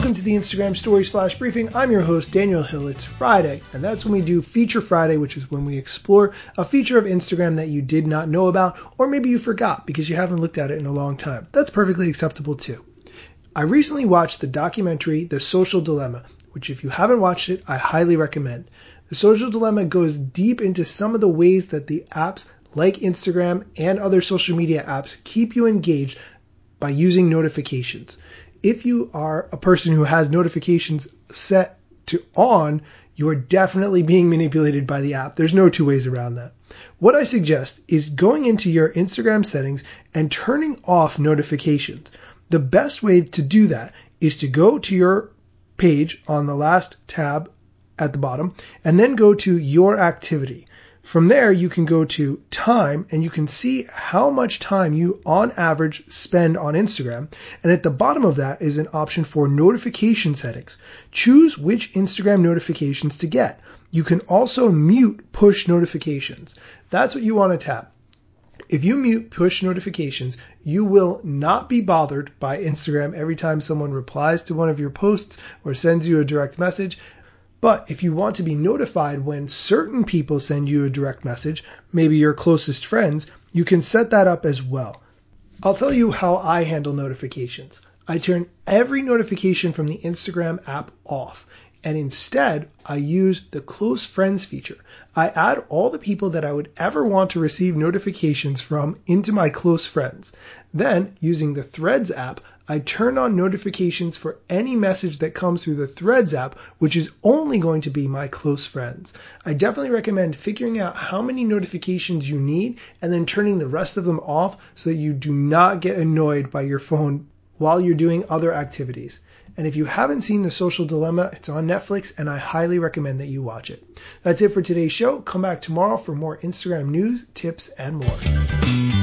Welcome to the Instagram Stories Flash Briefing. I'm your host, Daniel Hill. It's Friday, and that's when we do Feature Friday, which is when we explore a feature of Instagram that you did not know about, or maybe you forgot because you haven't looked at it in a long time. That's perfectly acceptable too. I recently watched the documentary The Social Dilemma, which if you haven't watched it, I highly recommend. The Social Dilemma goes deep into some of the ways that the apps like Instagram and other social media apps keep you engaged by using notifications. If you are a person who has notifications set to on, you are definitely being manipulated by the app. There's no two ways around that. What I suggest is going into your Instagram settings and turning off notifications. The best way to do that is to go to your page on the last tab at the bottom and then go to your activity. From there, you can go to time and you can see how much time you on average spend on Instagram. And at the bottom of that is an option for notification settings. Choose which Instagram notifications to get. You can also mute push notifications. That's what you want to tap. If you mute push notifications, you will not be bothered by Instagram every time someone replies to one of your posts or sends you a direct message. But if you want to be notified when certain people send you a direct message, maybe your closest friends, you can set that up as well. I'll tell you how I handle notifications. I turn every notification from the Instagram app off and instead I use the close friends feature. I add all the people that I would ever want to receive notifications from into my close friends. Then, using the Threads app, I turn on notifications for any message that comes through the Threads app, which is only going to be my close friends. I definitely recommend figuring out how many notifications you need and then turning the rest of them off so that you do not get annoyed by your phone while you're doing other activities. And if you haven't seen The Social Dilemma, it's on Netflix and I highly recommend that you watch it. That's it for today's show. Come back tomorrow for more Instagram news, tips, and more.